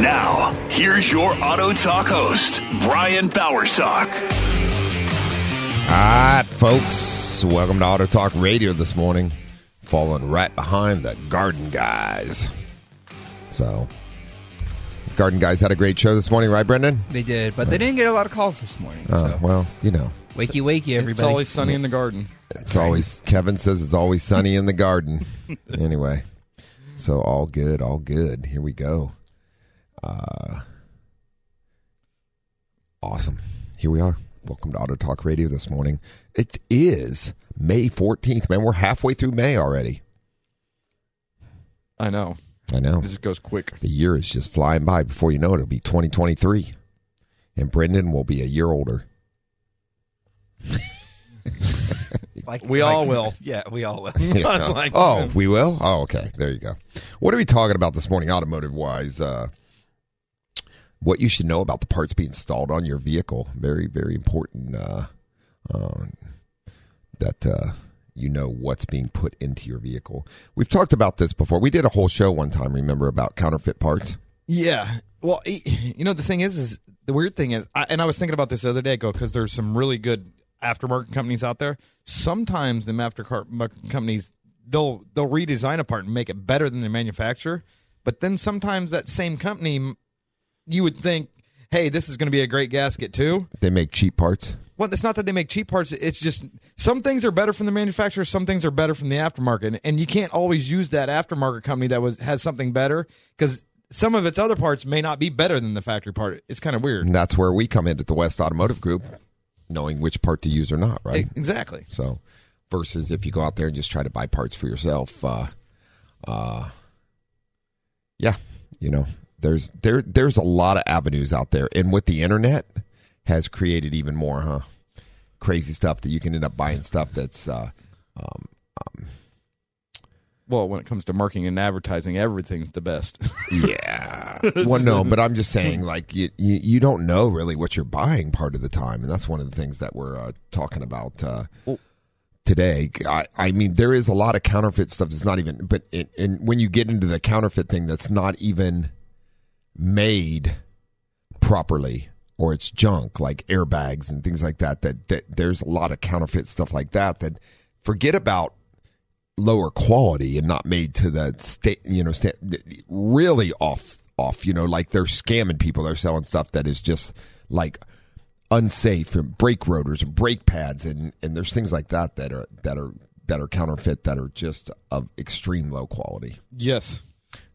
Now, here's your Auto Talk host, Brian Bowersock. All right, folks. Welcome to Auto Talk Radio this morning. Falling right behind the Garden Guys. So, Garden Guys had a great show this morning, right, Brendan? They did, but they didn't get a lot of calls this morning. Oh, so. well, you know. Wakey, wakey, everybody. It's always sunny in the garden. It's always, Kevin says it's always sunny in the garden. anyway, so all good, all good. Here we go. Uh, awesome. Here we are. Welcome to Auto Talk Radio this morning. It is May 14th, man. We're halfway through May already. I know. I know. This goes quick. The year is just flying by. Before you know it, it'll be 2023. And Brendan will be a year older. Like- We like- all will. Yeah, we all will. Yeah. Like, oh, we will? Oh, okay. There you go. What are we talking about this morning, automotive wise? Uh, what you should know about the parts being installed on your vehicle. Very, very important uh, uh, that uh, you know what's being put into your vehicle. We've talked about this before. We did a whole show one time, remember, about counterfeit parts? Yeah. Well, you know, the thing is, is the weird thing is, I, and I was thinking about this the other day, go because there's some really good aftermarket companies out there. Sometimes the aftermarket companies they'll they'll redesign a part and make it better than the manufacturer, but then sometimes that same company, you would think, hey, this is going to be a great gasket too. They make cheap parts. Well, it's not that they make cheap parts. It's just some things are better from the manufacturer, some things are better from the aftermarket, and, and you can't always use that aftermarket company that was has something better because some of its other parts may not be better than the factory part. It's kind of weird. And that's where we come in at the West Automotive Group, knowing which part to use or not, right? Exactly. So, versus if you go out there and just try to buy parts for yourself, uh, uh, yeah, you know, there's there there's a lot of avenues out there, and with the internet has created even more, huh? Crazy stuff that you can end up buying stuff that's uh, um, um, Well, when it comes to marketing and advertising, everything's the best. Yeah. well, no, but I'm just saying, like, you, you, you don't know really what you're buying part of the time. And that's one of the things that we're uh, talking about uh, today. I, I mean, there is a lot of counterfeit stuff that's not even, but it, and when you get into the counterfeit thing that's not even made properly or it's junk like airbags and things like that, that, that there's a lot of counterfeit stuff like that that forget about lower quality and not made to the state, you know, sta really off, off, you know, like they're scamming people. They're selling stuff that is just like unsafe and brake rotors and brake pads. And, and there's things like that that are, that are, that are counterfeit that are just of extreme low quality. yes.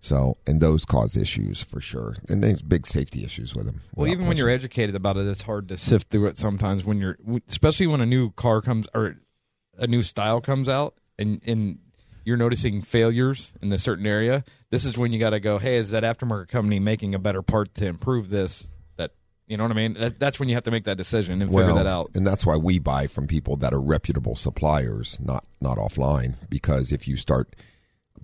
So, and those cause issues for sure. And there's big safety issues with them. Well, even when you're educated about it, it's hard to sift through it sometimes. When you're, especially when a new car comes or a new style comes out, and and you're noticing failures in a certain area. This is when you got to go. Hey, is that aftermarket company making a better part to improve this? That you know what I mean? That, that's when you have to make that decision and figure that out. And that's why we buy from people that are reputable suppliers, not not offline. Because if you start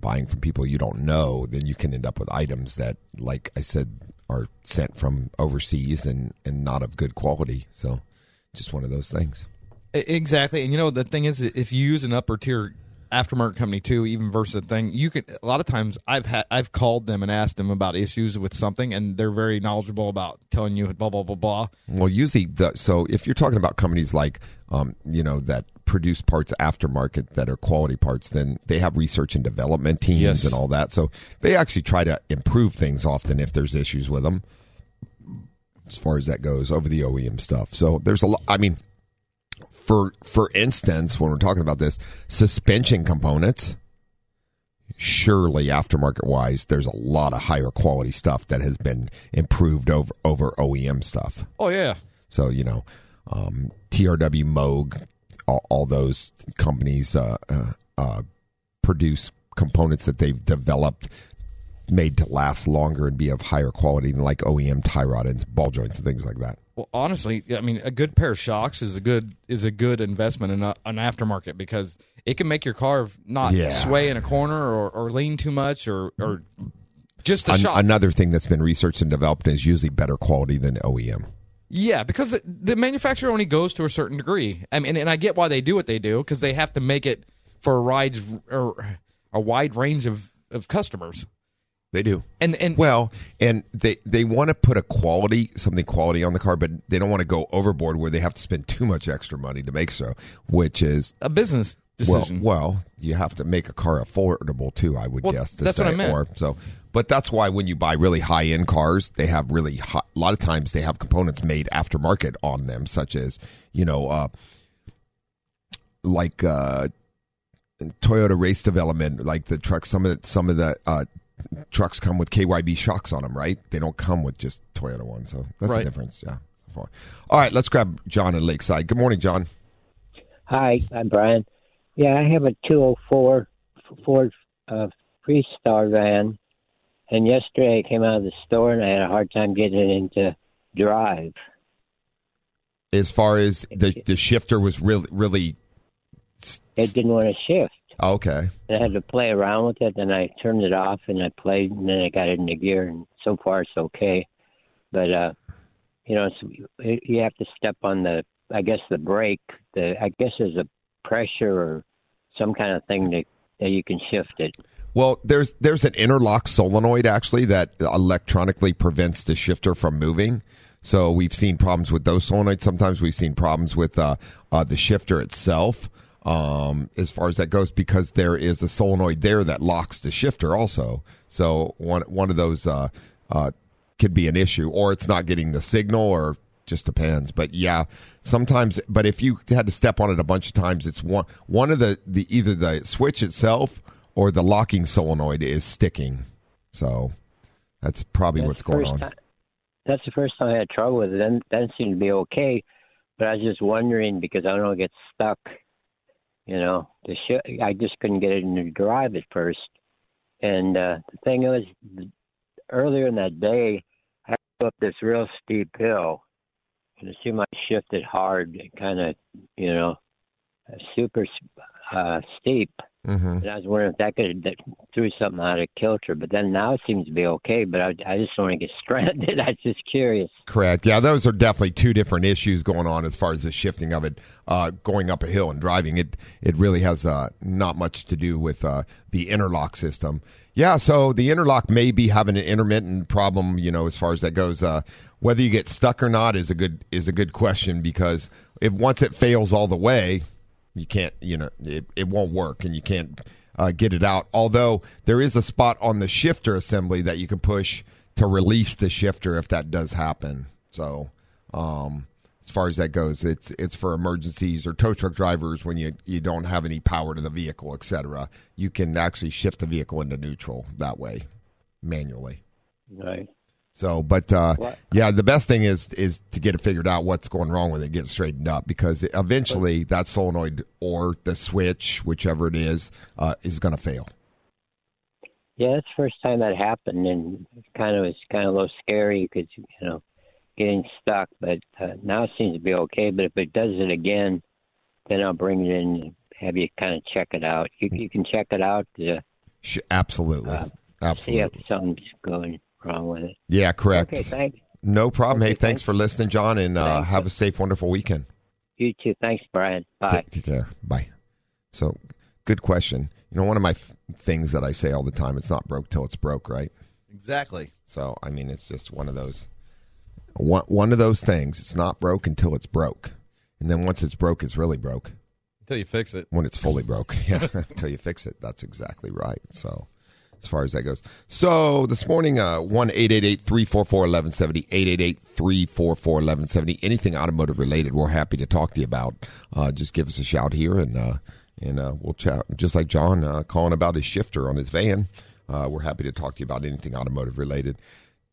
buying from people you don't know, then you can end up with items that, like I said, are sent from overseas and and not of good quality. So, just one of those things. Exactly, and you know the thing is, if you use an upper tier aftermarket company too, even versus a thing, you can. A lot of times, I've had I've called them and asked them about issues with something, and they're very knowledgeable about telling you blah blah blah blah. Well, usually, the, so if you're talking about companies like, um, you know, that produce parts aftermarket that are quality parts, then they have research and development teams Yes. and all that. So they actually try to improve things often if there's issues with them. As far as that goes, over the OEM stuff. So there's a lot. I mean, for for instance, when we're talking about this suspension components, surely aftermarket wise, there's a lot of higher quality stuff that has been improved over over OEM stuff. Oh yeah. So you know, um, TRW Moog, all, all those companies uh, uh, uh, produce components that they've developed, made to last longer and be of higher quality than like OEM tie rod and ball joints and things like that. Well, honestly, I mean, a good pair of shocks is a good is a good investment in a, an aftermarket because it can make your car not Yeah. sway in a corner or, or lean too much or or just a An- shock. another thing that's been researched and developed is usually better quality than OEM. Yeah, because the manufacturer only goes to a certain degree. I mean, and I get why they do what they do because they have to make it for a wide a wide range of, of customers. They do. And and Well, and they they want to put a quality something quality on the car, but they don't want to go overboard where they have to spend too much extra money to make so, which is a business well, decision. well, you have to make a car affordable too. I would Well, guess to that's say, what I meant. or so. But that's why when you buy really high end cars, they have really high, a lot of times they have components made aftermarket on them, such as you know, uh, like uh, Toyota race development, like the trucks. Some of the, some of the uh, trucks come with KYB shocks on them, right? They don't come with just Toyota ones, so that's Right. the difference. Yeah. All right, let's grab John in Lakeside. Good morning, John. Hi, I'm Brian. Yeah, I have a 204 Ford uh, Freestar van, and yesterday I came out of the store and I had a hard time getting it into drive. As far as the the shifter was really really It didn't want to shift. okay. I had to play around with it, and I turned it off and I played, and then I got it into gear, and so far it's okay. But uh, you know, it's, you have to step on the, I guess the brake. The I guess there's a pressure or some kind of thing that that you can shift it. Well, there's there's an interlock solenoid actually that electronically prevents the shifter from moving. So we've seen problems with those solenoids. Sometimes we've seen problems with uh, uh, the shifter itself, um, as far as that goes, because there is a solenoid there that locks the shifter also. So one one of those uh, uh, could be an issue, or it's not getting the signal, or just depends. But yeah, sometimes. But if you had to step on it a bunch of times, it's one one of the, the either the switch itself or the locking solenoid is sticking. So that's probably That's what's going on. ti- that's the first time I had trouble with it. Then then it seemed to be okay, but I was just wondering because I don't gets stuck. You know, the sh- I just couldn't get it in the drive at first. And uh, the thing was, earlier in that day, I had to go up this real steep hill, and it seemed like I shifted hard, kind of, you know, super uh, steep. Mm-hmm. And I was wondering if that could that threw something out of kilter, but then now it seems to be okay. But I, I just don't want to get stranded. I was just curious. Correct. Yeah, those are definitely two different issues going on as far as the shifting of it, uh, going up a hill and driving. It it really has uh, not much to do with uh, the interlock system. Yeah, so the interlock may be having an intermittent problem. You know, as far as that goes, uh, whether you get stuck or not is a good is a good question because if once it fails all the way, you can't you know it, it won't work and you can't uh, get it out. Although there is a spot on the shifter assembly that you can push to release the shifter if that does happen. So um, as far as that goes it's it's for emergencies or tow truck drivers when you you don't have any power to the vehicle etc you can actually shift the vehicle into neutral that way manually. Right. So, but uh, yeah, the best thing is is to get it figured out what's going wrong with it, get it straightened up, because eventually that solenoid or the switch, whichever it is, uh, is going to fail. Yeah, that's the first time that happened, and it kind of was kind of a little scary because you know getting stuck. But uh, now it seems to be okay. But if it does it again, then I'll bring it in and have you kind of check it out. You you can check it out to Sh- absolutely, Uh, see if something's going wrong with it. Yeah, correct. Okay, thanks. No problem. Okay, hey, thanks thanks. for listening, John, and uh, have a safe, wonderful weekend. You too. Thanks, Brian. Bye. Take, take care. Bye. So, good question. You know, one of my f- things that I say all the time: it's not broke till it's broke, right? Exactly. So, I mean, it's just one of those one one of those things. It's not broke until it's broke, and then once it's broke, it's really broke. Until you fix it. when it's fully broke. Yeah, until you fix it. That's exactly right. So, as far as that goes. So, this morning, uh, 1 344 1170, 888 344 1170. Anything automotive related, we're happy to talk to you about. Uh, just give us a shout here and, uh, and uh, we'll chat. Just like John uh, calling about his shifter on his van. Uh, we're happy to talk to you about anything automotive related.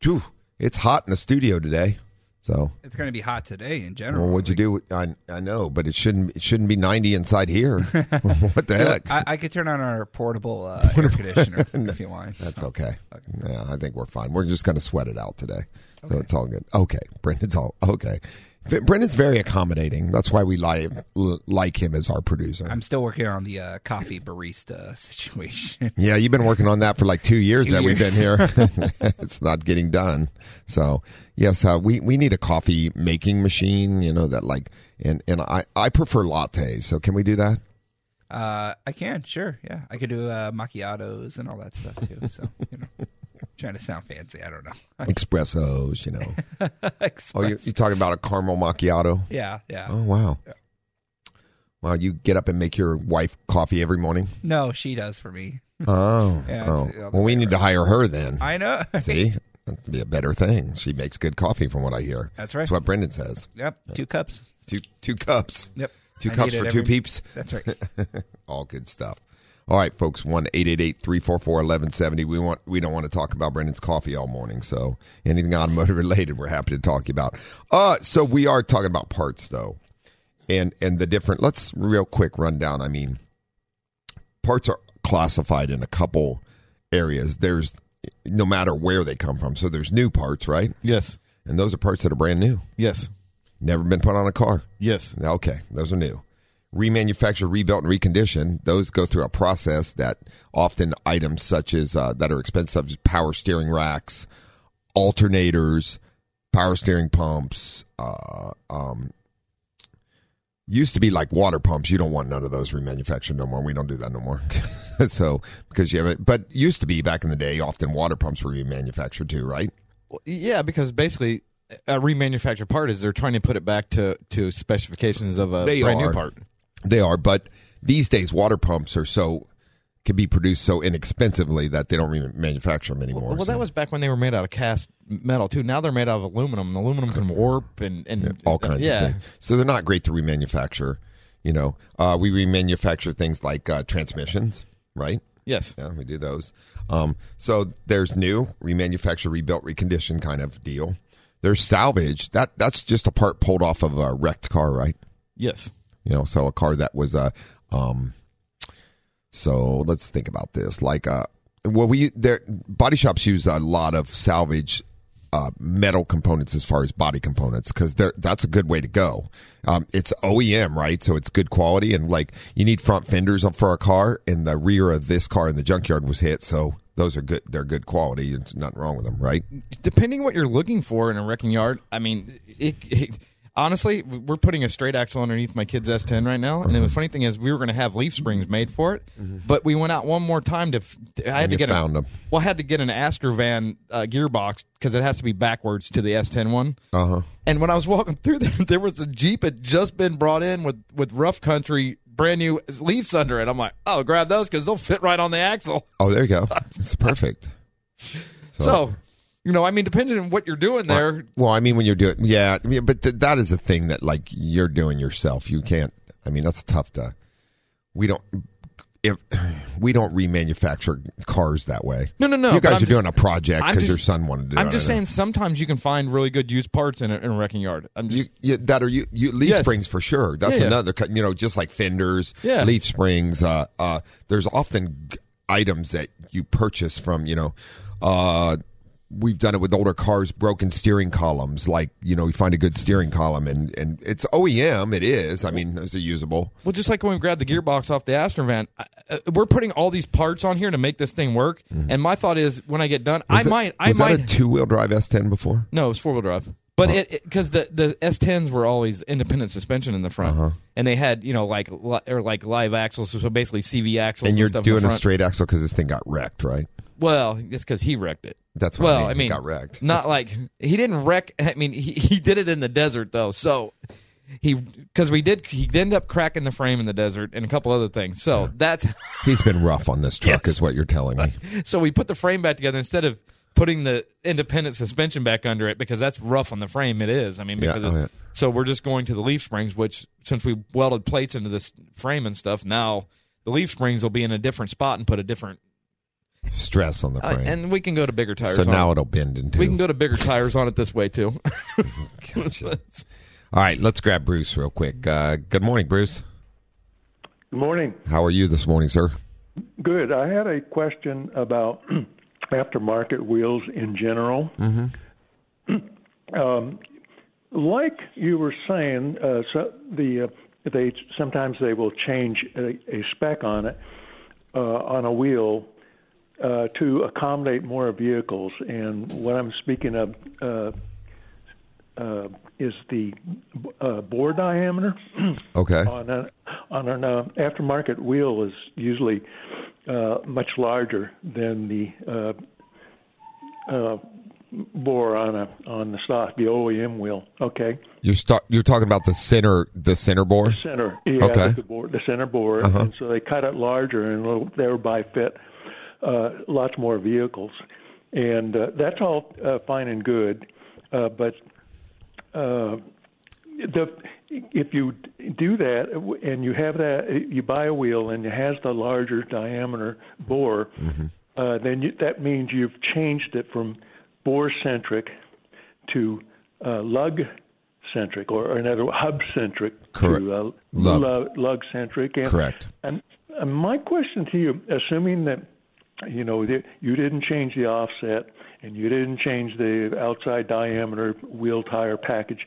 Phew, it's hot in the studio today. So, It's going to be hot today in general. well, what'd you do? I, I know, but it shouldn't it shouldn't be 90 inside here. what the heck? I, I could turn on our portable uh, air conditioner if you want. That's so. okay. Yeah, I think we're fine. We're just going to sweat it out today. So it's all good. Okay. Brendan's all okay. Brendan's very accommodating. That's why we like like him as our producer. I'm still working on the uh, coffee barista situation. yeah, you've been working on that for like two years Two that we've been here. it's not getting done. So yes, uh, we we need a coffee making machine. You know that like and and I I prefer lattes. So can we do that? Uh, I can, sure, yeah. I could do uh, macchiatos and all that stuff too. So, you know, trying to sound fancy. I don't know. Espressos. You know. oh, Express. you're, talking about a caramel macchiato? yeah, yeah. Oh wow. Wow, you get up and make your wife coffee every morning? No, she does for me. Oh, Yeah, oh. well, we need to hire her then. I know. See, that'd be a better thing. She makes good coffee, from what I hear. That's right. That's what Brendan says. Yep, two cups. Two two cups. Yep. Two I cups for two peeps. That's right. All good stuff. All right, folks. One eight eight eight three four four eleven seventy. We want we don't want to talk about Brendan's coffee all morning. So anything automotive related, we're happy to talk about. Uh so we are talking about parts though, and and the different. Let's real quick run down. I mean, parts are classified in a couple areas. There's no matter where they come from. So there's new parts, right? Yes. And those are parts that are brand new, Yes. never been put on a car. Yes. Okay, those are new. Remanufactured, rebuilt, and reconditioned. Those go through a process that often items such as uh, that are expensive, such as power steering racks, alternators, power steering pumps. Uh, um, used to be like water pumps. You don't want none of those remanufactured no more. We don't do that no more. so because you have it, but used to be back in the day, often water pumps were remanufactured too, right? Well, yeah, because basically a remanufactured part is they're trying to put it back to, to specifications of a They brand are. new part. They are, but these days water pumps are so can be produced so inexpensively that they don't even manufacture them anymore. Well, so- that was back when they were made out of cast metal too. Now they're made out of aluminum. and Aluminum can warp and, and all kinds yeah. of things. So they're not great to remanufacture. You know, uh, we remanufacture things like uh, transmissions, right? Yes. Yeah, we do those. Um, so there's new, remanufacture, rebuilt, reconditioned kind of deal. There's salvage. That that's just a part pulled off of a wrecked car, right? Yes. You know, so a car that was a, um, so let's think about this. Like, uh, well, we there body shops use a lot of salvage uh, metal components as far as body components because that's a good way to go. Um, it's OEM, right? So it's good quality, and like you need front fenders for a car, and the rear of this car in the junkyard was hit, so those are good. They're good quality. There's nothing wrong with them, right? Depending what you're looking for in a wrecking yard, I mean, it, it, honestly, we're putting a straight axle underneath my kid's S10 right now, and the funny thing is, we were going to have leaf springs made for it, but we went out one more time to. f- I had Mm-hmm. To get found them. Well, I had to get an Astrovan uh, gearbox because it has to be backwards to the S10 one. Uh huh. And when I was walking through there, there was a Jeep had just been brought in with with rough country brand new leaves under it. I'm like, oh, grab those because they'll fit right on the axle. Oh, there you go. It's perfect. So, you know, I mean, depending on what you're doing there, Well, I mean, when you're doing, yeah, I mean, but th- that is a thing that like you're doing yourself. You can't. I mean, that's tough to. We don't. If we don't remanufacture cars that way. No, no, no, You guys are doing a project because your son wanted to do I'm just saying sometimes you can find really good used parts in a, in a wrecking yard. I'm just, you, that are you, you leaf Yes. springs for sure. That's Yeah, yeah. another, cut- you know, just like fenders, Yeah. leaf springs. Uh, uh, there's often g- items that you purchase from, you know, uh, we've done it with older cars, broken steering columns. Like, you know, you find a good steering column and, and it's OEM. It is. I mean, those are usable. well, just like when we grabbed the gearbox off the Astrovan, I- uh, we're putting all these parts on here to make this thing work. And my thought is, when I get done, I Mm-hmm. It- might, I was might. that a two wheel drive S10 before? No, it was four wheel drive. But it because the the S10s were always independent suspension in the front, Uh-huh. and they had you know like li- or like live axles, so basically CV axles. And you're stuff in doing a straight axle because this thing got wrecked, right? Well, it's because he wrecked it. That's what I mean. I He got wrecked. Not like he didn't wreck. I mean, he, he did it in the desert though. So he because we did he ended up cracking the frame in the desert and a couple other things. So that's He's been rough on this truck, Yes. is what you're telling me. so we put the frame back together instead of putting the independent suspension back under it because that's rough on the frame. It is. I mean, Yeah, because oh, of- yeah. so we're just going to the leaf springs, which since we welded plates into this frame and stuff, now the leaf springs will be in a different spot and put a different. Stress on the Uh, frame. and we can go to bigger tires. so on now it. it'll bend into. we can go to bigger tires on it this way too. Gotcha. All right, let's grab Bruce real quick. Uh, good morning, Bruce. Good morning. How are you this morning, sir? Good. I had a question about aftermarket wheels in general. Um, like you were saying, uh, so the uh, they sometimes they will change a, a spec on it uh, on a wheel uh, to accommodate more vehicles. And what I'm speaking of uh, uh, is the uh, bore diameter. Okay. on a, on an uh, aftermarket wheel is usually uh, much larger than the uh, uh, bore on a on the stock, the OEM wheel. Okay, You're sta- you're talking about the center the center bore. center, yeah, Okay. the, bore, the center bore, Uh-huh. and so they cut it larger and it'll thereby fit uh, lots more vehicles, and uh, that's all uh, fine and good, uh, but uh, the if you do that and you have that you buy a wheel and it has the larger diameter bore, uh, then you, that means you've changed it from bore centric to uh, lug centric or, another hub centric Correct. to uh, Lug. lug, lug centric. And, Correct. And, and my question to you, assuming that you know you didn't change the offset and you didn't change the outside diameter wheel tire package,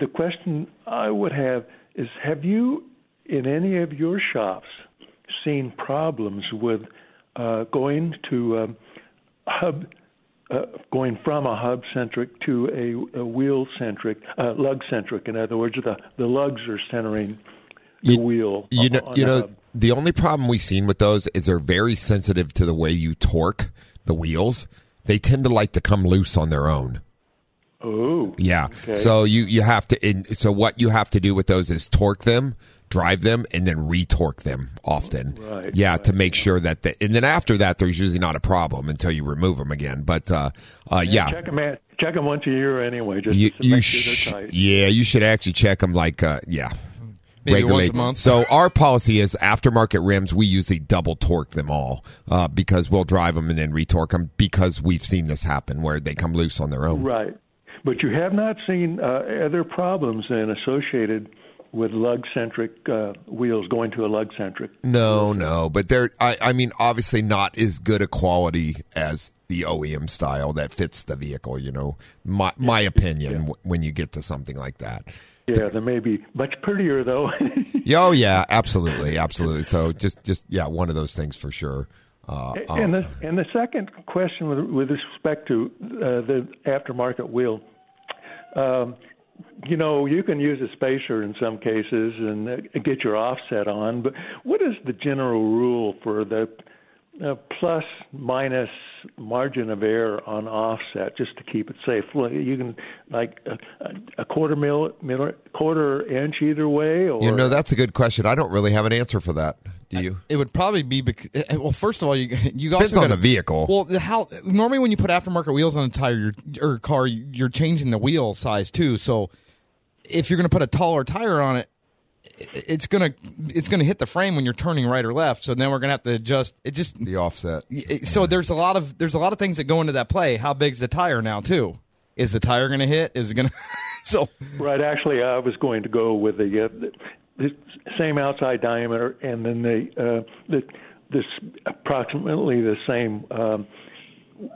the question I would have is: Have you, in any of your shops, seen problems with uh, going to um, hub? Uh, going from a hub centric to a, a wheel centric, uh, lug centric. In other words, the the lugs are centering the wheel. You know, you know, hub. The only problem we've seen with those is they're very sensitive to the way you torque the wheels. They tend to like to come loose on their own. Oh, Yeah. Okay. So you you have to. In, so what you have to do with those is torque them, drive them, and then retorque them often. Right, Yeah, to make sure that the, and then after that, there's usually not a problem until you remove them again. But uh, uh, yeah. check them at, check them once a year anyway, just You, to you make sh- sure they're tight. yeah, you should actually check them like uh, yeah, Maybe once a month. So our policy is aftermarket rims. We usually double torque them all uh, because we'll drive them and then retorque them because we've seen this happen where they come loose on their own. Right. But you have not seen uh, other problems then associated with lug centric uh, wheels going to a lug centric. No, no, but they're. I, I mean, obviously not as good a quality as the OEM style that fits the vehicle. You know, my my opinion. w When you get to something like that. Yeah, they may be much prettier though. Oh yeah, absolutely, absolutely. So just just yeah, one of those things for sure. Uh, uh, and the and the second question with, with respect to uh, the aftermarket wheel, um, you know, you can use a spacer in some cases and uh, get your offset on, but what is the general rule for the uh, plus minus margin of error on offset just to keep it safe? You can like a, a quarter mil, mil, quarter inch either way, or you know, that's a good question. I don't really have an answer for that. Do you? It would probably be bec- eh, well. First of all, you you Depends also on gotta- the vehicle. Well, how normally when you put aftermarket wheels on a tire you're, or car, you're changing the wheel size too. So if you're going to put a taller tire on it, i- it's gonna it's gonna hit the frame when you're turning right or left. So then we're gonna have to adjust. It just the offset. So there's a lot of there's a lot of things that go into that play. How big's the tire now too? Is the tire going to hit? Is it going to? so Right. Actually, I was going to go with the, uh, the, the same outside diameter, and then the uh, the this approximately the same um,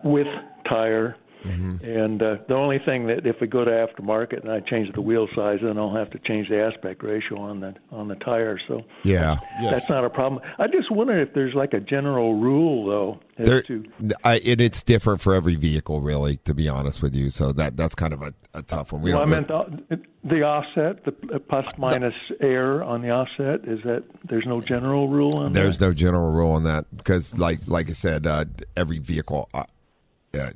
width tire. And uh, the only thing that if we go to aftermarket and I change the wheel size, then I'll have to change the aspect ratio on the on the tire. So Yeah. that's not a problem. I just wonder if there's like a general rule though as There, to I, and it's different for every vehicle, really. To be honest with you, so that that's kind of a, a tough one. We well, I don't. meant the, the offset, the plus minus error on the offset. Is that there's no general rule on There's that? no general rule on that because, like like I said, uh, every vehicle uh, uh,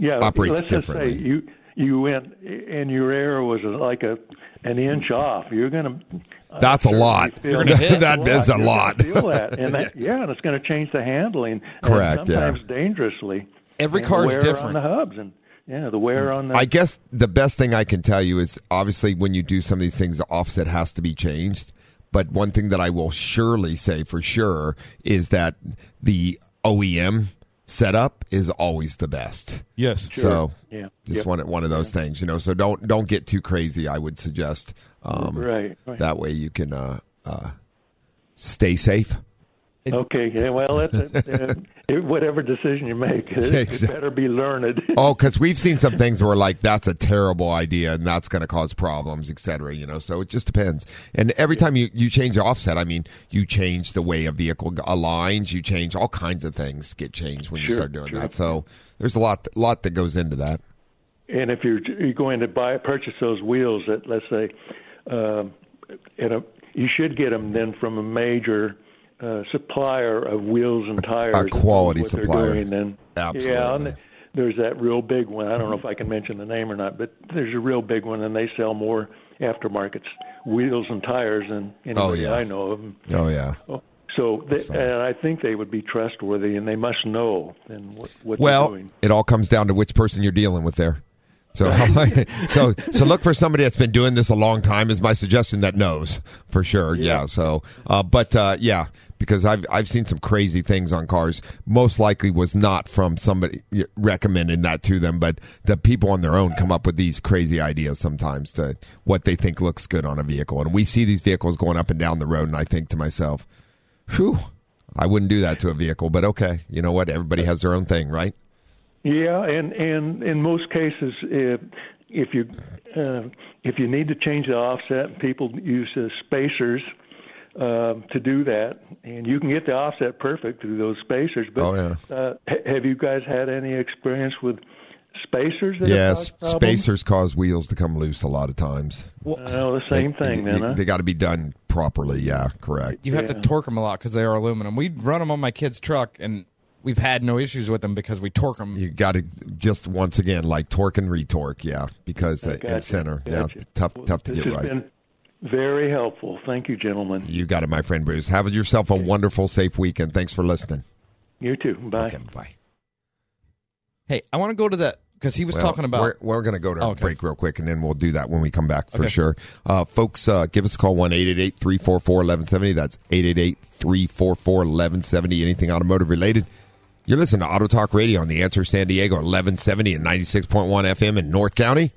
yeah, operates let's just differently. say you you went and your error was like a an inch off, you're going to. Uh, That's a lot. You're gonna hit. That is a lot. Feel that, and that, yeah, and it's going to change the handling. Correct, And yeah. dangerously. Every car is different. on the hubs, and yeah, the wear mm. on the. I guess the best thing I can tell you is obviously when you do some of these things, the offset has to be changed. But one thing that I will surely say for sure is that the OEM setup is always the best. Yes. So Yeah. just Yep. one one of those things, you know. So don't don't get too crazy. I would suggest um, Right, right. that way you can uh, uh, stay safe. Okay, yeah, well, that's uh, it, whatever decision you make, it, it Exactly. better be learned. Oh, because we've seen some things where like that's a terrible idea and that's going to cause problems, et cetera. You know, so it just depends. And every time you you change the offset, I mean, you change the way a vehicle aligns. You change all kinds of things get changed when you Sure, start doing sure. that. So there's a lot lot that goes into that. And if you're, you're going to buy purchase those wheels, at let's say, um, at a, you should get them then from a major uh, supplier of wheels and tires. a quality supplier. doing then. Absolutely. Yeah, and there's that real big one. I don't know if I can mention the name or not, but there's a real big one, and they sell more aftermarket wheels and tires than anybody yeah. I know of. Oh yeah. So, they, and I think they would be trustworthy, and they must know then what, what they're Well, it all comes down to which person you're dealing with there. So, so, so look for somebody that's been doing this a long time. Is my suggestion that knows for sure. Yeah. so, uh, but uh, yeah, because I've I've seen some crazy things on cars. Most likely was not from somebody recommending that to them, but the people on their own come up with these crazy ideas sometimes to what they think looks good on a vehicle. And we see these vehicles going up and down the road, and I think to myself, "Whew, I wouldn't do that to a vehicle." But okay, you know what? Everybody has their own thing, right? Yeah, and and in most cases, if if you uh, if you need to change the offset, people use uh, spacers uh, to do that, and you can get the offset perfect through those spacers. But Oh, yeah. uh, ha- have you guys had any experience with spacers? That Yes, caused spacers cause wheels to come loose a lot of times. Oh, the same They- thing they, then. Huh? They got to be done properly. Yeah, correct. You have to torque them a lot because they are aluminum. We run them on my kid's truck, and we've had no issues with them because we torque them. You got to just once again like torque and retorque. Yeah, because the Gotcha, in center. gotcha. Yeah, tough, Well, tough to this get right. been very helpful. Thank you, gentlemen. You got it, my friend Bruce. Have yourself a wonderful, safe weekend. Thanks for listening. You too. Bye. Okay, bye. Hey, I want to go to that because he was Well, talking about. We're, we're going to go to a Okay. break real quick, and then we'll do that when we come back for Okay. sure. Uh, folks, uh, give us a call one eight eight eight three four four eleven seventy. That's eight eight eight three four four eleven seventy. Anything automotive related. You're listening to Auto Talk Radio on the Answer San Diego eleven seventy and ninety six point one FM in North County.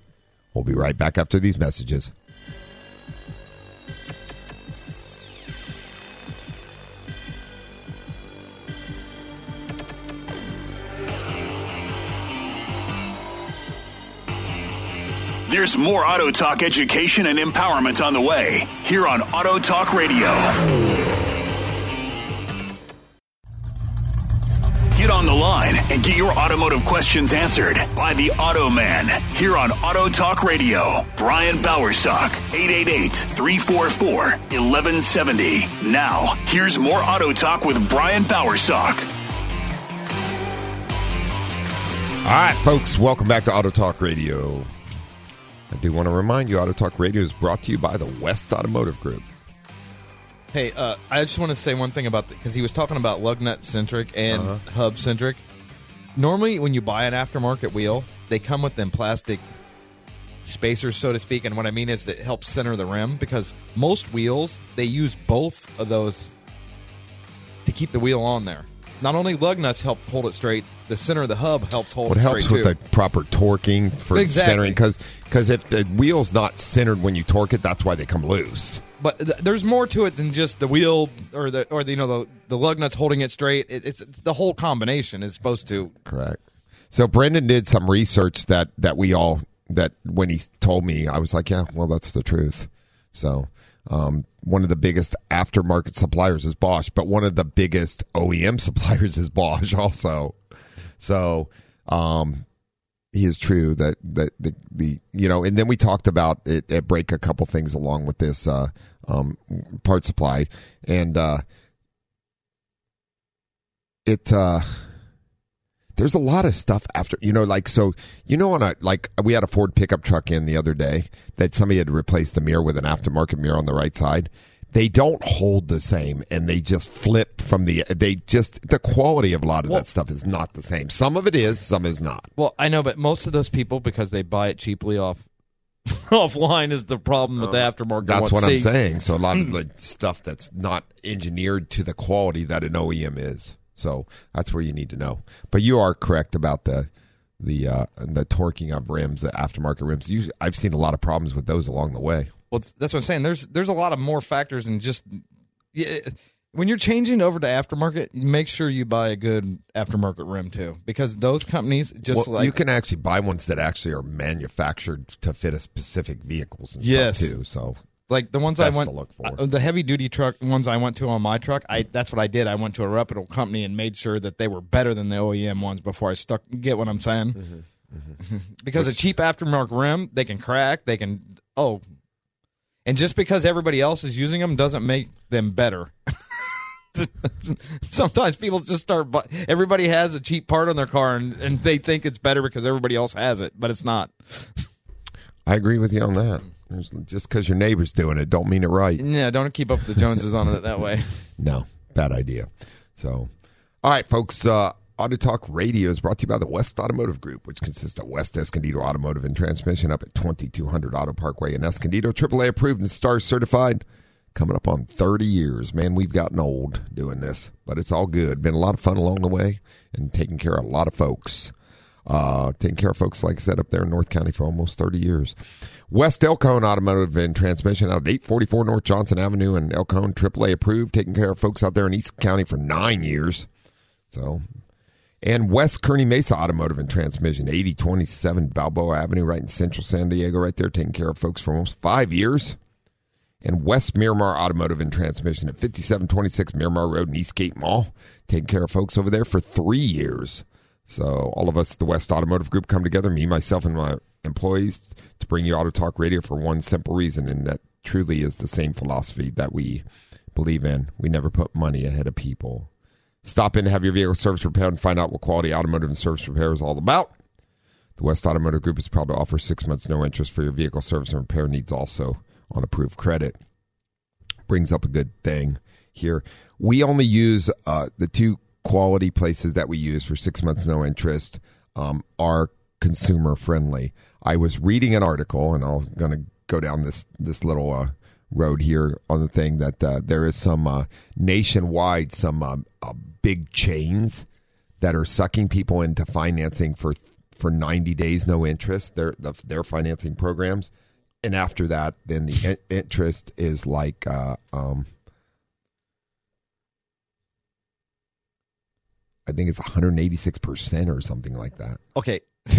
We'll be right back after these messages. There's more Auto Talk education and empowerment on the way here on Auto Talk Radio. Get on the line and get your automotive questions answered by the Auto Man here on Auto Talk Radio. Brian Bowersock, 888-344-1170. Now, here's more Auto Talk with Brian Bowersock. All right, folks, welcome back to Auto Talk Radio. I do want to remind you, Auto Talk Radio is brought to you by the West Automotive Group. Hey, uh, I just want to say one thing about because he was talking about lug nut centric and Uh-huh. hub centric. Normally, when you buy an aftermarket wheel, they come with them plastic spacers, so to speak. And what I mean is that it helps center the rim because most wheels they use both of those to keep the wheel on there. Not only lug nuts help hold it straight, the center of the hub helps hold What it helps with too. the proper torquing for Exactly. centering because if the wheel's not centered when you torque it, that's why they come loose. but th- there's more to it than just the wheel or the or the you know the the lug nuts holding it straight. It, it's, it's the whole combination is supposed to. Correct. So Brendan did some research that that we all that when he told me, I was like, yeah, well, that's the truth. So um, one of the biggest aftermarket suppliers is Bosch, but one of the biggest OEM suppliers is Bosch also. So um, he is true that that the, the you know, and then we talked about it at break a couple things along with this uh, um, part supply, and uh, it uh, there's a lot of stuff after you know like so you know on a like we had a ford pickup truck in the other day that somebody had replaced the mirror with an aftermarket mirror on the right side they don't hold the same and they just flip from the they just the quality of a lot of that stuff is not the same. Some of it is some is not. Well, I know, but most of those people because they buy it cheaply off offline is the problem with the aftermarket. that's what i'm saying. So a lot of the stuff that's not engineered to the quality that an oem is. So that's where you need to know. But you are correct about the the uh the torquing of rims the aftermarket rims. You, i've seen a lot of problems with those along the way Well, that's what I'm saying. There's there's a lot of more factors than just yeah, when you're changing over to aftermarket. Make sure you buy a good aftermarket rim too, because those companies just well, like you can actually buy ones that actually are manufactured to fit a specific vehicles and Yes. stuff too. So like the ones I went to look for. uh, the heavy duty truck ones I went to on my truck. I that's what I did. I went to a reputable company and made sure that they were better than the OEM ones before I stuck. Get what I'm saying? Mm-hmm. because a cheap aftermarket rim, they can crack. They can oh, and just because everybody else is using them doesn't make them better. Sometimes people just start. bu- Everybody has a cheap part on their car, and, and they think it's better because everybody else has it, but it's not. I agree with you on that. There's, just because your neighbor's doing it, don't mean it right. Yeah, don't keep up with the Joneses on it that way. No, bad idea. So, all right, folks. Uh, Auto Talk Radio is brought to you by the West Automotive Group, which consists of West Escondido Automotive and Transmission up at 2200 Auto Parkway in Escondido. AAA approved and STAR certified. Coming up on 30 years. Man, we've gotten old doing this, but it's all good. Been a lot of fun along the way and taking care of a lot of folks. Uh, taking care of folks, like I said, up there in North County for almost 30 years. West El Cajon Automotive and Transmission out at 844 North Johnson Avenue and El Cajon AAA approved, taking care of folks out there in East County for nine years. So, and West Kearny Mesa Automotive and Transmission, 8027 Balboa Avenue, right in central San Diego, right there, taking care of folks for almost five years. And West Miramar Automotive and Transmission at 5726 Miramar Road in Eastgate Mall, taking care of folks over there for three years. So, all of us, the West Automotive Group, come together, me, myself, and my employees, to bring you Auto Talk Radio for one simple reason, and that truly is the same philosophy that we believe in. We never put money ahead of people. Stop in to have your vehicle service repaired and find out what quality automotive and service repair is all about. The West Automotive Group is proud to offer six months no interest for your vehicle service and repair needs also on approved credit. Brings up a good thing here. We only use uh, the two quality places that we use for six months no interest um, are consumer friendly. I was reading an article, and I'm going to go down this this little uh, road here on the thing that uh, there is some uh, nationwide some uh, uh, big chains that are sucking people into financing for for 90 days no interest their the, their financing programs and after that then the in- interest is like uh, um, I think it's 186% or something like that. Okay,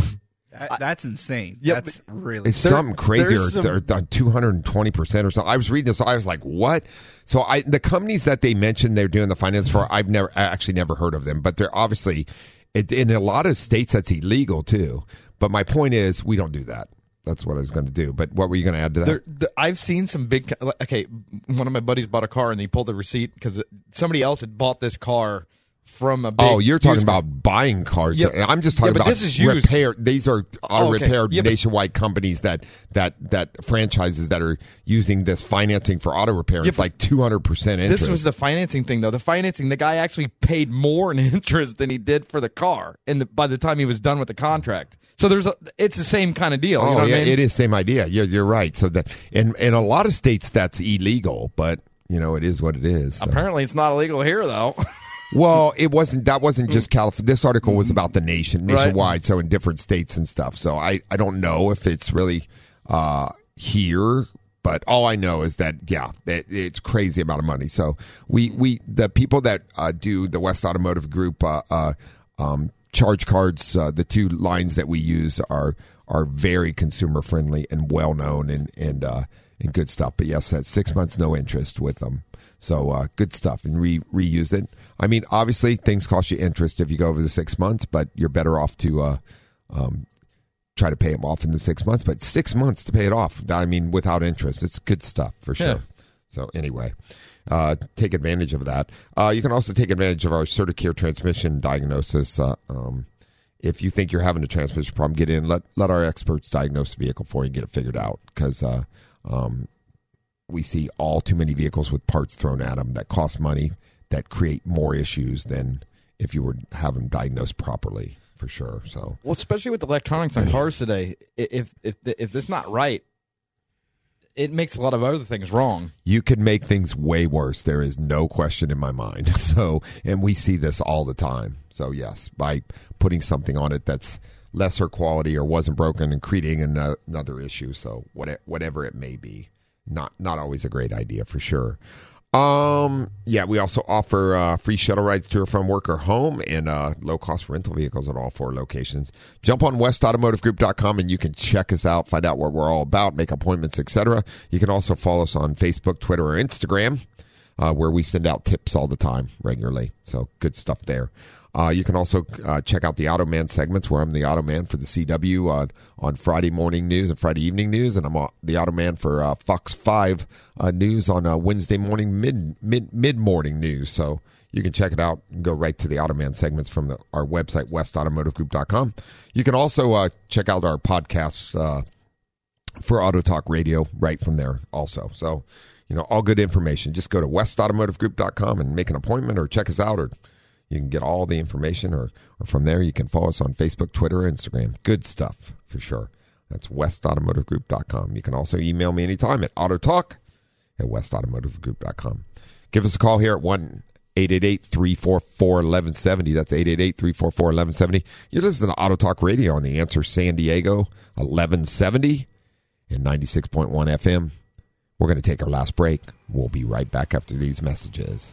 That- that's insane. Yep. That's really It's something crazy, or there's some- they're done two hundred and twenty percent or something. I was reading this, I was like, "What?" So, I the companies that they mentioned they're doing the finance for, I've never I actually never heard of them, but they're obviously it, in a lot of states that's illegal too. But my point is, we don't do that. That's what I was going to do. But what were you going to add to that? There, the, I've seen some big. Okay, one of my buddies bought a car and he pulled the receipt because somebody else had bought this car from a. Oh, big oh, you're talking used car. about buying cars. Yeah. I'm just Yeah, talking but about this is used. repair. These are auto Oh, okay. repair Yeah, but- nationwide companies that that that franchises that are using this financing for auto repair. Yeah, it's like 200 percent interest. This was the financing thing, though. The financing, the guy actually paid more in interest than he did for the car, and the, by the time he was done with the contract, so there's a, it's the same kind of deal. Oh you know oh, what yeah, I mean? it is same idea. You're you're right. So that in in a lot of states that's illegal, but you know it is what it is. so. Apparently, it's not illegal here, though. Well, it wasn't. That wasn't just California. This article was about the nation, Right. nationwide, so in different states and stuff. So I I don't know if it's really uh here. But all I know is that yeah, it, it's crazy amount of money. So we we the people that uh, do the West Automotive Group uh, uh, um, charge cards, uh, the two lines that we use are are very consumer friendly and well known and and uh, and good stuff. But yes, that's six months no interest with them. So uh, good stuff and re- reuse it. I mean, obviously things cost you interest if you go over the six months, but you're better off to uh, um, try to pay them off in the six months. But six months to pay it off, I mean, without interest, it's good stuff for sure. Yeah. So anyway, uh, take advantage of that. Uh, you can also take advantage of our Certicare transmission diagnosis. Uh, um, if you think you're having a transmission problem, get in. Let let our experts diagnose the vehicle for you and get it figured out because uh, um, we see all too many vehicles with parts thrown at them that cost money that create more issues than if you were to have them diagnosed properly for sure. So Well, especially with electronics on cars today, if if if this not right, it makes a lot of other things wrong. you could make things way worse. There is no question in my mind. So, and we see this all the time. So, yes, by putting something on it that's lesser quality or wasn't broken and creating another issue. So, whatever it may be, not not always a great idea for sure. Um, yeah, we also offer uh, free shuttle rides to or from work or home and uh, low cost rental vehicles at all four locations. Jump on westautomotivegroup.com and you can check us out, find out what we're all about, make appointments, etc. You can also follow us on Facebook, Twitter, or Instagram, uh, where we send out tips all the time regularly. So good stuff there. Uh, you can also uh, check out the Auto Man segments where I'm the Auto Man for the CW uh, on Friday morning news and Friday evening news, and I'm uh, the Auto Man for uh, Fox Five uh, news on uh, Wednesday morning mid mid mid morning news. So you can check it out and go right to the Auto Man segments from the, our website westautomotivegroup.com. You can also check out our podcasts for Auto Talk Radio right from there also. So you know all good information. Just go to westautomotivegroup.com and make an appointment or check us out or you can get all the information, or, or from there, you can follow us on Facebook, Twitter, Instagram. Good stuff for sure. That's westautomotivegroup.com. You can also email me anytime at autotalk at westautomotivegroup.com. Give us a call here at 1 888 344 1170. That's 888 344 1170. You're listening to Auto Talk Radio on the Answer San Diego 1170 and 96.1 FM. We're going to take our last break. We'll be right back after these messages.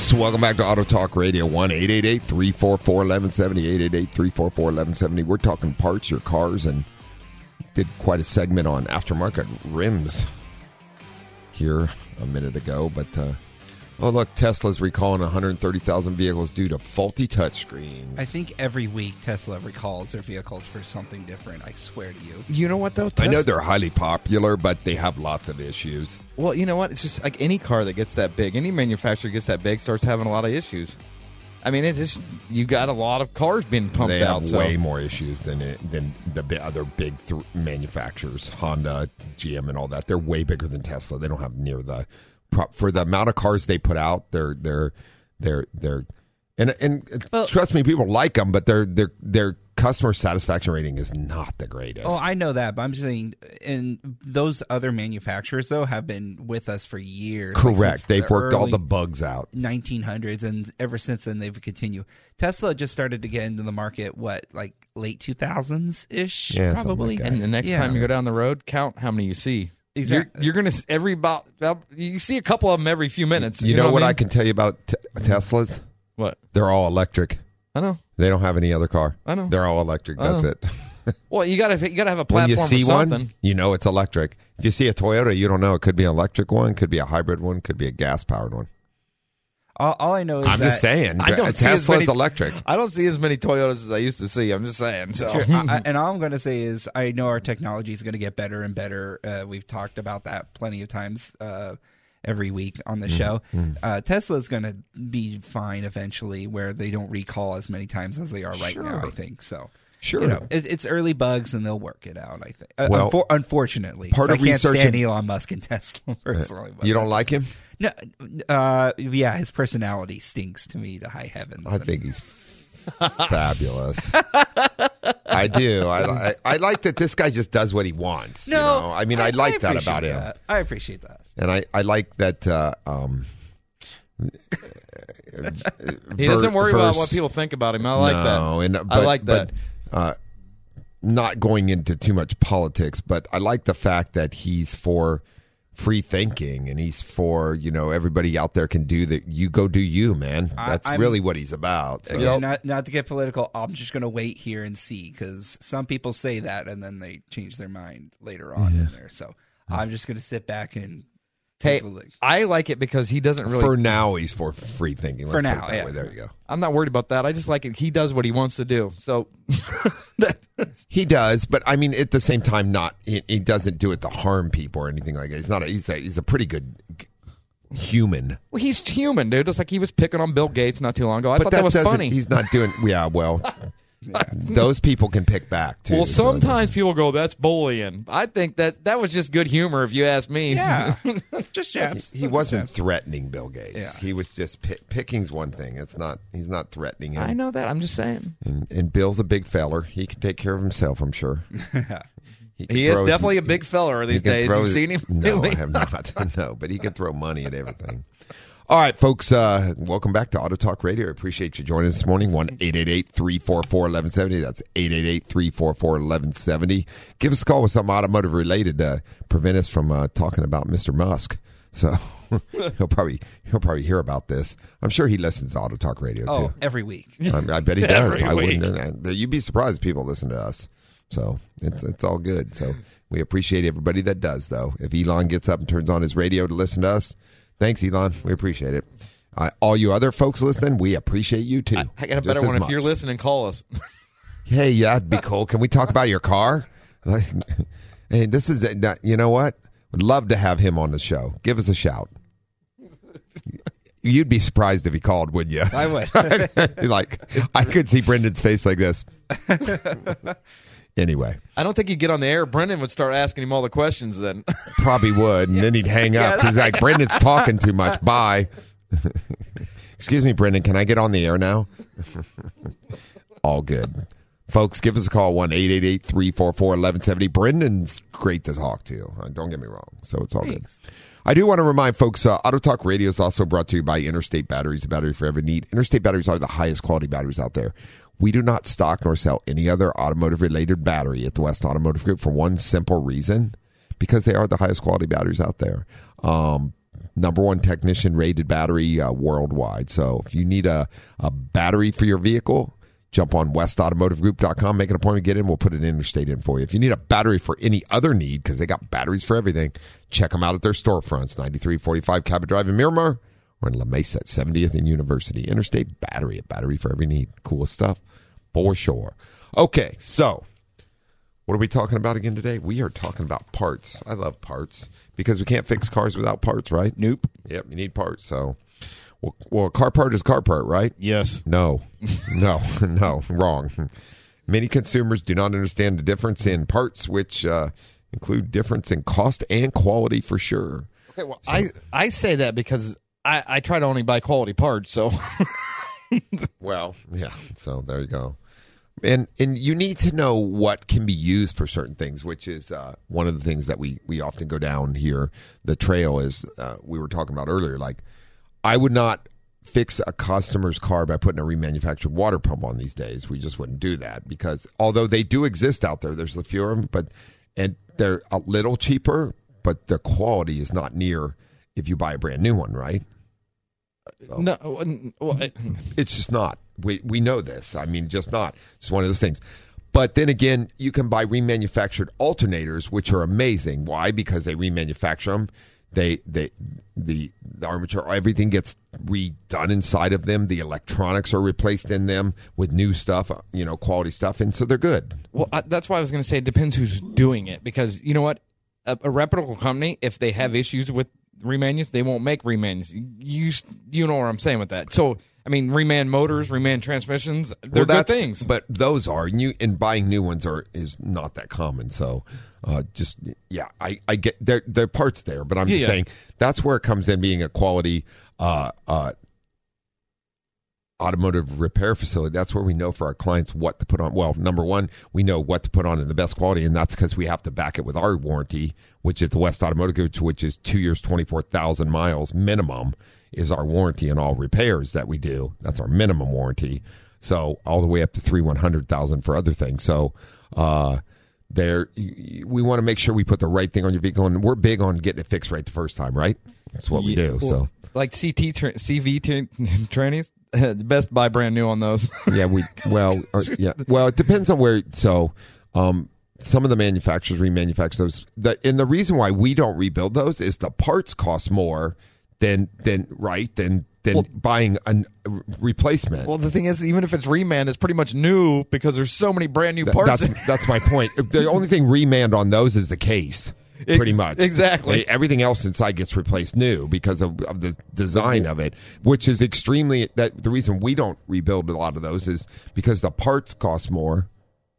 Welcome back to Auto Talk Radio. 1 344 1170. 888 344 1170. We're talking parts, your cars, and did quite a segment on aftermarket rims here a minute ago. But, uh, oh, look, Tesla's recalling 130,000 vehicles due to faulty touchscreens. I think every week Tesla recalls their vehicles for something different. I swear to you. You know what though? I know they're highly popular, but they have lots of issues. Well, you know what? It's just like any car that gets that big, any manufacturer gets that big starts having a lot of issues. I mean, it's just you got a lot of cars being pumped they out. have so- way more issues than it, than the other big th- manufacturers, Honda, GM, and all that. They're way bigger than Tesla. They don't have near the pro- for the amount of cars they put out. They're they're they're they're and and trust me, people like them, but their their their customer satisfaction rating is not the greatest. Oh, I know that, but I'm just saying, and those other manufacturers though have been with us for years. Correct. since They've the worked all the bugs out. 1900s, and ever since then they've continued. Tesla just started to get into the market. What, like late 2000s ish, Yeah, probably. like. And the next Yeah. time you go down the road, count how many you see. Exact- You're, you're gonna every about you see a couple of them every few minutes. You, know, what I, mean? can tell you about te- Teslas? What They're all electric. I know. They don't have any other car. I know. They're all electric. I That's know. it. Well, you gotta you gotta have a platform. when you see one, you know it's electric. If you see a Toyota, you don't know. It could be an electric one, could be a hybrid one, could be a gas powered one. All, all I know is I'm that, just saying. I don't see as Tesla's many- electric. I don't see as many Toyotas as I used to see. I'm just saying. So Sure. I, I- and all I'm going to say is, I know our technology is going to get better and better. Uh, we've talked about that plenty of times uh, every week on the show. Uh, Tesla is going to be fine eventually, where they don't recall as many times as they are right now. I think so. Sure. You know, it, it's early bugs, and they'll work it out. I think. Uh, Well, unfor- unfortunately, part of I can't research stand Elon Musk and Tesla personally. You don't like just- him? No, uh, yeah, his personality stinks to me to high heavens. I think he's fabulous. I do. I, I I like that this guy just does what he wants. you No, know? I mean, I, like that about him. that. I appreciate that. and I, I like that uh, um, He doesn't worry about what people think about him. I like no, that. And, I like that. But, uh, not going into too much politics, but I like the fact that he's for free thinking and he's for you know everybody out there can do that. You go do you, man. That's I'm- really what he's about. So. Again, not not to get political, I'm just going to wait here and see because some people say that and then they change their mind later on in there. So I'm just going to sit back and Hey. I like it because he doesn't really. For now, he's for free thinking. Let's For now, yeah. way. There you go. I'm not worried about that. I just like it. He does what he wants to do. So He does, but I mean, at the same time, not he, he doesn't do it to harm people or anything like that. He's not. A, he's a he's a pretty good human. well, he's human, dude. Just like he was picking on Bill Gates not too long ago. I but thought that, was funny. He's not doing. Yeah, well, those people can pick back too. well, so- sometimes people go, "That's bullying." I think that that was just good humor, if you ask me. Yeah, just jabs. he wasn't threatening Bill Gates. Yeah. He was just pick, picking's one thing. It's not. He's not threatening him. I know that. I'm just saying. And, and Bill's a big feller. He can take care of himself. I'm sure. He, He is throw his- definitely a big feller he these days. throw You've his- seen him? No, lately? I have not. no, but he can throw money at everything. All right, folks. Uh, welcome back to Auto Talk Radio. I appreciate you joining us this morning. One eight eight eight three four four eleven seventy. That's eight eight eight three four four eleven seventy. Give us a call with something automotive related to prevent us from uh, talking about Mr. Musk. So he'll probably he'll probably hear about this. I'm sure he listens to Auto Talk Radio Oh, too. every week. I, I bet he does. I week. wouldn't. uh, You'd be surprised if people listen to us. So it's it's all good. So we appreciate everybody that does, though. If Elon gets up and turns on his radio to listen to us, thanks, Elon. We appreciate it. Uh, all you other folks listening, we appreciate you too. I got a better one. If you're listening, call us. Hey, yeah, that'd be cool. Can we talk about your car? Hey, this is you know what? Would love to have him on the show. Give us a shout. You'd be surprised if he called, wouldn't you? I would. like I could see Brendan's face like this. Anyway, I don't think he'd get on the air. Brendan would start asking him all the questions then. probably would, and then he'd hang up because like Brendan's talking too much. Bye. Excuse me, Brendan. Can I get on the air now? All good. Folks, give us a call, 1 344 1170. Brendan's great to talk to. Uh, Don't get me wrong. So it's all good. I do want to remind folks uh, Auto Talk Radio is also brought to you by Interstate Batteries, a battery for every need. Interstate Batteries are the highest quality batteries out there. We do not stock nor sell any other automotive related battery at the West Automotive Group for one simple reason because they are the highest quality batteries out there. Um, number one technician rated battery uh, worldwide. So if you need a, a battery for your vehicle, jump on westautomotivegroup.com, make an appointment, get in, we'll put an interstate in for you. If you need a battery for any other need, because they got batteries for everything, check them out at their storefronts, 9345 Cabot Drive in Miramar or in La Mesa at 70th and University. Interstate Battery, a battery for every need. Cool stuff for sure. Okay, so what are we talking about again today? We are talking about parts. I love parts because we can't fix cars without parts, right? nope. Yep, you need parts. So, well, well a car part is car part, right? Yes. No, no, no, wrong. Many consumers do not understand the difference in parts, which uh, include difference in cost and quality for sure. Okay, well, I, I say that because I, I try to only buy quality parts. So Well, yeah. So there you go. And and you need to know what can be used for certain things, which is uh, one of the things that we we often go down here. The trail is uh, we were talking about earlier. Like, I would not fix a customer's car by putting a remanufactured water pump on these days. We just wouldn't do that because although they do exist out there, there's a few of them, but and they're a little cheaper, but their quality is not near if you buy a brand new one, right? No, well, I- It's just not. We we know this. I mean, just not. It's one of those things. But then again, you can buy remanufactured alternators, which are amazing. Why? Because they remanufacture them. They they the, the armature, everything gets redone inside of them. The electronics are replaced in them with new stuff, uh, you know, quality stuff, and so they're good. well, I, that's why I was going to say it depends who's doing it because you know what, a, a reputable company if they have issues with remanus, they won't make remanus. You you know what I'm saying with that. So I mean, reman motors, reman transmissions, they're Well, good things. but those are new. And buying new ones are is not that common. So, uh, just yeah, I I get there. There parts there, but I'm Yeah, just yeah. saying that's where it comes in being a quality uh, uh, automotive repair facility, that's where we know for our clients what to put on. Well, number one, we know what to put on in the best quality, and that's because we have to back it with our warranty, which is the West Automotive Group, which is two years, 24,000 miles minimum is our warranty in all repairs that we do. That's our minimum warranty. So all the way up to three one hundred thousand for other things. So uh, there, we want to make sure we put the right thing on your vehicle, and we're big on getting it fixed right the first time. Right? That's what we do. So like CT tra- CV tra- best buy brand new on those. yeah, we well, or, yeah, well, it depends on where. So, um, some of the manufacturers remanufacture those. The, and the reason why we don't rebuild those is the parts cost more than than right than than Well- buying a replacement. well, the thing is, even if it's reman, it's pretty much new because there's so many brand new Th- parts. That's that's my point. The only thing remand on those is the case, pretty much. exactly. They- everything else inside gets replaced new because of, of the design of it, which is extremely. That the reason we don't rebuild a lot of those is because the parts cost more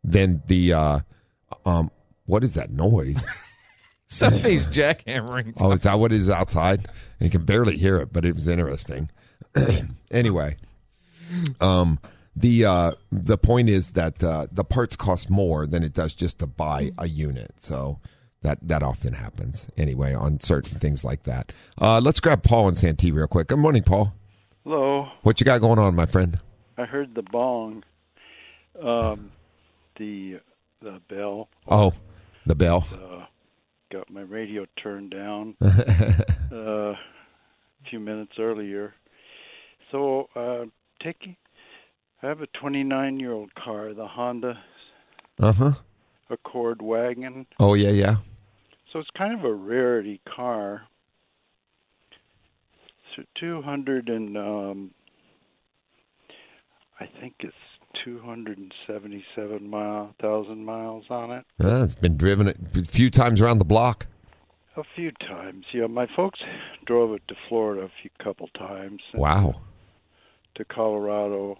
than the. Uh, um, what is that noise? Somebody's jackhammering. Oh, is that what is outside? You can barely hear it, but it was interesting. anyway, um, the uh, the point is that uh, the parts cost more than it does just to buy a unit. So that that often happens anyway on certain things like that. Uh, let's grab Paul and Santee real quick. Good morning, Paul. Hello. What you got going on, my friend? I heard the bong, um, the the bell. Oh, the bell. Uh, got my radio turned down uh, a few minutes earlier. So, uh, taking, I have a 29 year old car, the Honda Uh huh. Accord wagon. Oh yeah, yeah. So it's kind of a rarity car. So 200 and um, I think it's 277 mile thousand miles on it. Uh, it's been driven a few times around the block. A few times, yeah. My folks drove it to Florida a few couple times. Wow. To Colorado,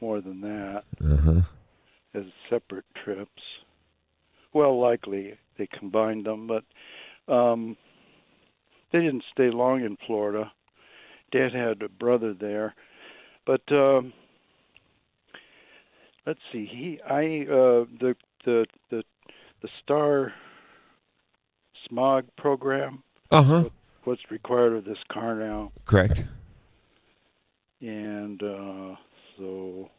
more than that, Uh huh. as separate trips. Well, likely they combined them, but um, they didn't stay long in Florida. Dad had a brother there, but um, let's see. He, I, uh, the the the the Star Smog program. Uh huh. What's required of this car now? Correct. and uh so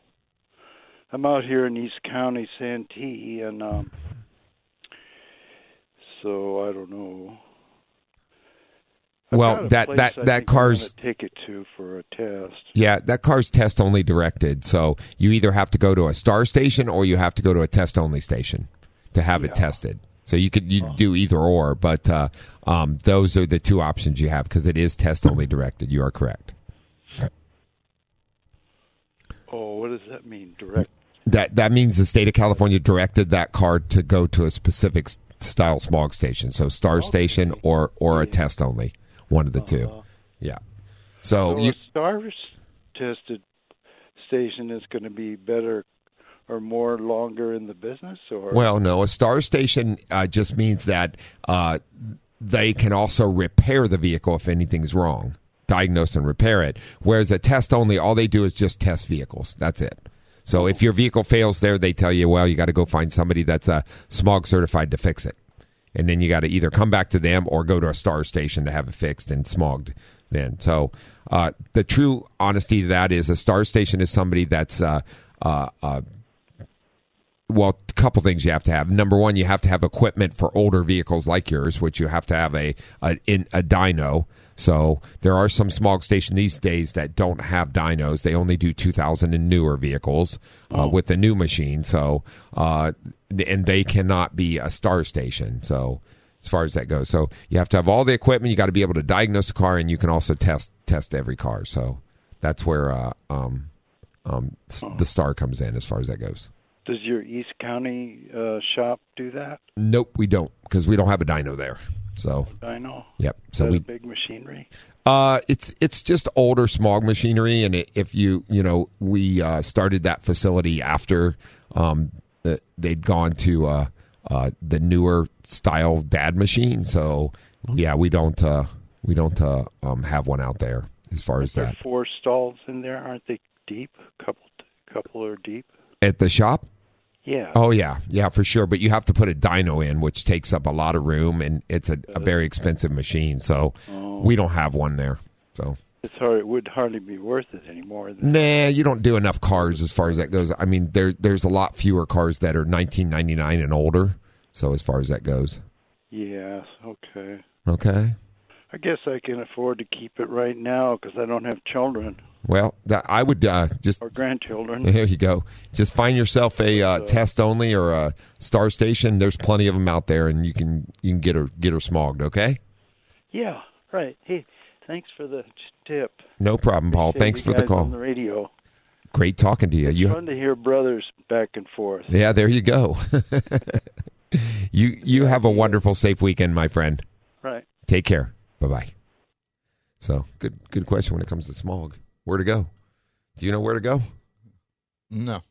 I'm out here in East County, Santee, and um so I don't know. I've Well, that- that- I that car's- take it to for a test. Yeah, that car's test only directed. So you either have to go to a star station or you have to go to a test only station to have it tested. So you could you do either or, but uh, um, those are the two options you have because it is test only directed. You are correct. Oh, what does that mean? Direct. That that means the state of California directed that car to go to a specific style smog station, so star station or or a test only, one of the two. Yeah. So So you a star tested station is going to be better or more longer in the business, or Well, no, a star station uh, just means that uh, they can also repair the vehicle if anything's wrong, diagnose and repair it. Whereas a test only, all they do is just test vehicles. That's it. So if your vehicle fails there, they tell you, well, you got to go find somebody that's uh, smog certified to fix it. And then you got to either come back to them or go to a star station to have it fixed and smogged then. So uh, the true honesty to that is a star station is somebody that's uh, uh, uh, well, a couple things you have to have. Number one, you have to have equipment for older vehicles like yours, which you have to have a a, in, a dyno. So there are some smog stations these days that don't have dynos. They only do 2000 and newer vehicles uh, with the new machine. So uh, and they cannot be a star station. So as far as that goes, so you have to have all the equipment. You got to be able to diagnose a car, and you can also test test every car. So that's where uh, um, um, s- the star comes in as far as that goes. Does your East County uh, shop do that? Nope, we don't because we don't have a dyno there. So know. Yep. So we big machinery. uh it's it's just older smog machinery and it, if you you know we uh started that facility after um the, they'd gone to uh uh the newer style dad machine. So yeah, we don't uh we don't uh um have one out there as far as There that. four stalls in there, aren't they? deep, couple couple are deep. At the shop? Yeah. Oh yeah, yeah, for sure. But you have to put a dyno in, which takes up a lot of room, and it's a, a very expensive machine. So Oh. we don't have one there. So It's hard. It would hardly be worth it anymore. nah, you don't do enough cars as far as that goes. I mean, there there's a lot fewer cars that are 1999 and older. So as far as that goes, Yes. Okay. okay. I guess I can afford to keep it right now because I don't have children Well, that I would uh, just or grandchildren. There you go. Just find yourself a uh, test only or a star station. There's plenty of them out there, and you can you can get her get her smogged. Okay, Yeah. Right. Hey, thanks for the tip. no problem, Paul. Appreciate Thanks for the call. On the radio. Great talking to you. You Fun to hear brothers back and forth. yeah, there you go. you you have a wonderful, safe weekend, my friend. Right. Take care. Bye bye. So good good question when it comes to smog. Where to go? Do you know where to go? No.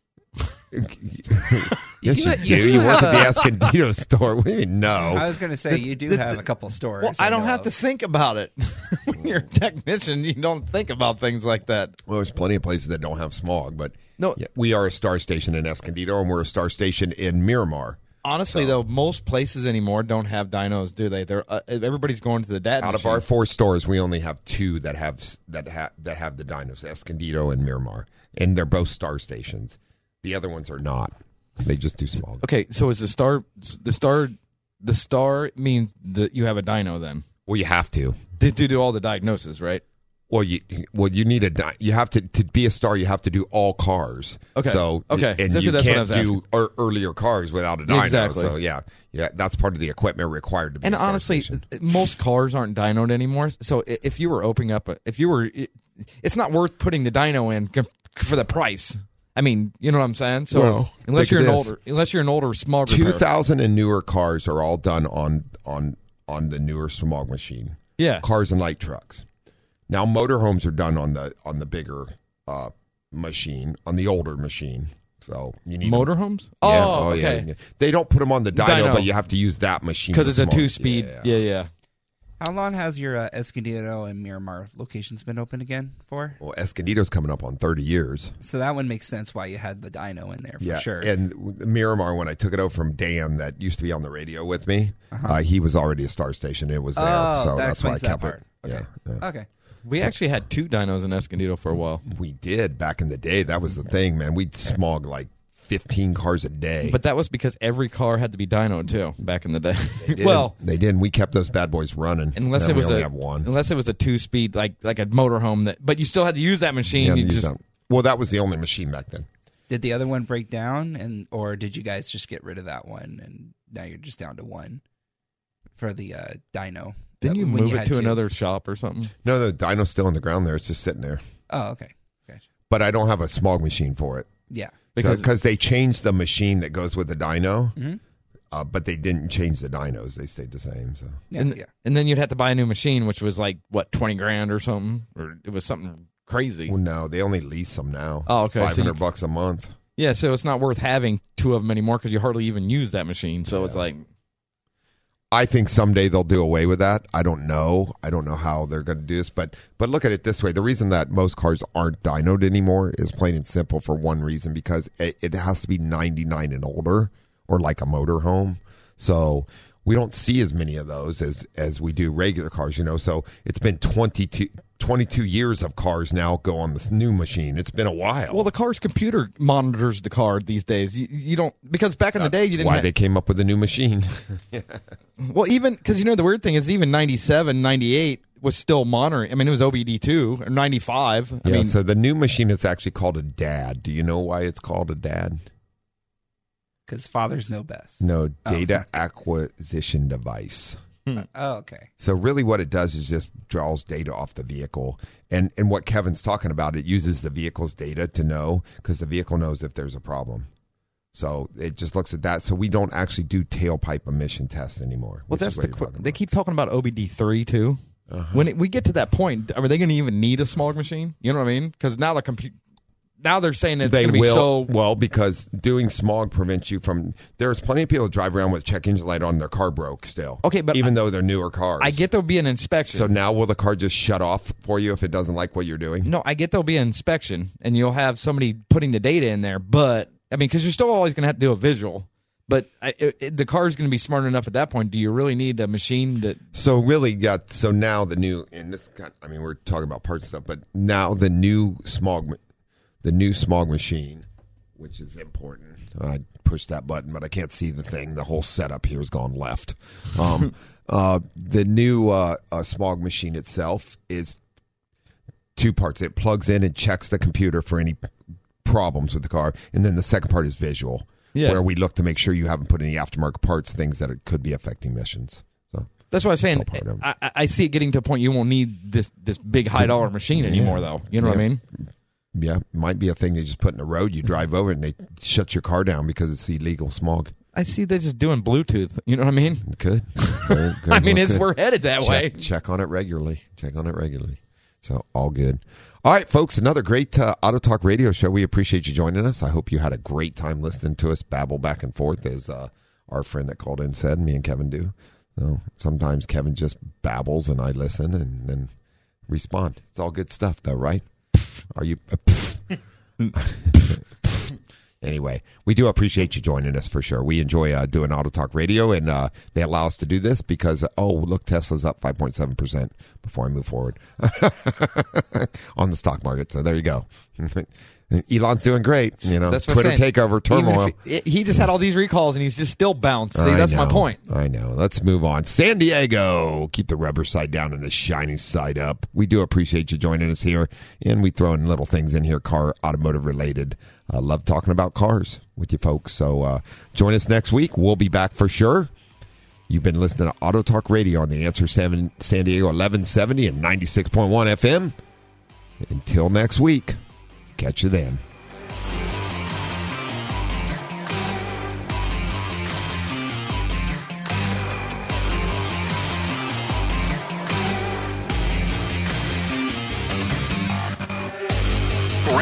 yes, You- you, you do. do You work at the have a- Escondido store. What do you mean? No. I was going to say you do have a couple stores. Well, I don't have of. to think about it. when you're a technician, you don't think about things like that. Well, there's plenty of places that don't have smog, but No. yeah, we are a star station in Escondido, and we're a star station in Miramar. Honestly, though, most places anymore don't have dynos, do they? They're uh, everybody's going to the data. Out of our four stores, we only have two that have that have that have the dynos, Escondido and Miramar, and they're both star stations. The other ones are not. They just do small. Okay, so is the star the star the star means that you have a dyno then Well, you have to. to do all the diagnosis, right? Well, you well you need a you have to to be a star. You have to do all cars. Okay. So Okay. and So you that's what I can't was do ear- earlier cars without a dyno. Exactly. So yeah, yeah, that's part of the equipment required to be. And a star honestly, station. Uh, uh, most cars aren't dynoed anymore. So if you were opening up, a, if you were, it- it's not worth putting the dyno in for the price. I mean, you know what I'm saying? So Well, unless you're an older, unless you're an older smog Two thousand and newer cars are all done on on on the newer smog machine. Yeah. cars and light trucks. Now motorhomes are done on the on the bigger uh, machine on the older machine. So you need motorhomes. Yeah, Oh, yeah, okay. yeah. They don't put them on the dyno, Dyno. but you have to use that machine Because it's a two speed. Yeah. Yeah, yeah. How long has your uh, Escondido and Miramar locations been open again for? Well, Escondido's coming up on thirty years. So that one makes sense why you had the dyno in there for yeah, sure. and Miramar, when I took it over from Dan, that used to be on the radio with me, uh he was already a star station. It was there, Uh-huh. Oh, so that that's why I explains that kept part. it. Yeah, yeah. okay. We actually had two dynos in Escondido for a while, We did back in the day. That was the thing, man. We'd smog like 15 cars a day. but that was because every car had to be dynoed too back in the day. They did. well, they did. And we kept those bad boys running. unless it was only a have one. unless it was a two speed like like a motorhome that, but you still had to use that machine. Yeah, you just don't- well, that was the only machine back then. Did the other one break down, and or did you guys just get rid of that one, and now you're just down to one for the uh, dyno? Didn't you when move it had to another shop or something? No, the dyno's still on the ground there. It's just sitting there. Oh, okay, gotcha. But I don't have a smog machine for it. Yeah, Because- Because they changed the machine that goes with the dyno, Mhm. uh, but they didn't change the dynos. They stayed the same. So yeah, and, yeah. and then you'd have to buy a new machine, which was like what twenty grand or something, or it was something crazy. well, no, they only lease them now. Oh, okay, so 500 you- bucks a month. Yeah, so it's not worth having two of them anymore because you hardly even use that machine. So it's like, I think someday they'll do away with that. I don't know. I don't know how they're going to do this, but but look at it this way: the reason that most cars aren't dynoed anymore is plain and simple for one reason because it, it has to be 99 and older, or like a motorhome. So we don't see as many of those as as we do regular cars. You know, so it's been 22, 22 years of cars now go on this new machine. It's been a while. well, the car's computer monitors the car these days. You, you don't because back in the day you didn't. why ha- they came up with a new machine. well, even because you know the weird thing is even 97, 98 was still monitoring. I mean, it was OBD two or ninety five. I yeah, mean, so the new machine is actually called a DAD. Do you know why it's called a DAD? because fathers know best. No, Oh. data acquisition device. Oh, okay. So really what it does is just draws data off the vehicle. And and what Kevin's talking about, it uses the vehicle's data to know because the vehicle knows if there's a problem. So it just looks at that. So we don't actually do tailpipe emission tests anymore. well, that's the. you're qu- They keep talking about OBD three too. Uh-huh. When it, we get to that point, are they going to even need a smog machine? You know what I mean? Because now the compu- now they're saying it's going to be so. well because doing smog prevents you from. There's plenty of people who drive around with check engine light on. Their car broke still. Okay, but even though they're newer cars, I get there'll be an inspection. So now will the car just shut off for you if it doesn't like what you're doing? No, I get there'll be an inspection, and you'll have somebody putting the data in there. But I mean, because you're still always going to have to do a visual. But I, it, it, the car is going to be smart enough at that point. Do you really need a machine that? So really, got so now the new and this. Got, I mean, we're talking about parts and stuff, but now the new smog, the new smog machine, which is important. I pushed that button, but I can't see the thing. The whole setup here has gone left. Um, uh, the new uh, uh, smog machine itself is two parts. It plugs in and checks the computer for any problems with the car, and then the second part is visual, Yeah. where we look to make sure you haven't put any aftermarket parts, things that it could be affecting missions. So That's what I'm saying. It's all part of it. I, I- see it getting to a point you won't need this this big high dollar machine anymore, Yeah. though. You know what I mean? Yeah, might be a thing they just put in the road. You drive over and they shut your car down because it's illegal smog. I see they're just doing Bluetooth. You know what I mean? Could. Very good. I mean, Well, it's we're headed that check, way. Check on it regularly. Check on it regularly. So all good. All right, folks. Another great uh, Auto Talk Radio show. We appreciate you joining us. I hope you had a great time listening to us babble back and forth, as uh, our friend that called in said. Me and Kevin do. So sometimes Kevin just babbles and I listen and then respond. It's all good stuff, though, right? Are you? anyway, we do appreciate you joining us for sure. We enjoy uh, doing Auto Talk Radio, and uh, they allow us to do this because oh, look, Tesla's up five point seven percent. Before I move forward on the stock market, so there you go. Elon's doing great. You know, That's Twitter takeover turmoil. He, he just had all these recalls and he's just still bounced. See, that's my point. I know. Let's move on. San Diego, keep the rubber side down and the shiny side up. We do appreciate you joining us here, and we throw in little things in here, car automotive related. I love talking about cars with you folks. So uh, join us next week. We'll be back for sure. You've been listening to Auto Talk Radio on the Answer 7 San Diego 1170 and 96.1 FM. Until next week, catch you then.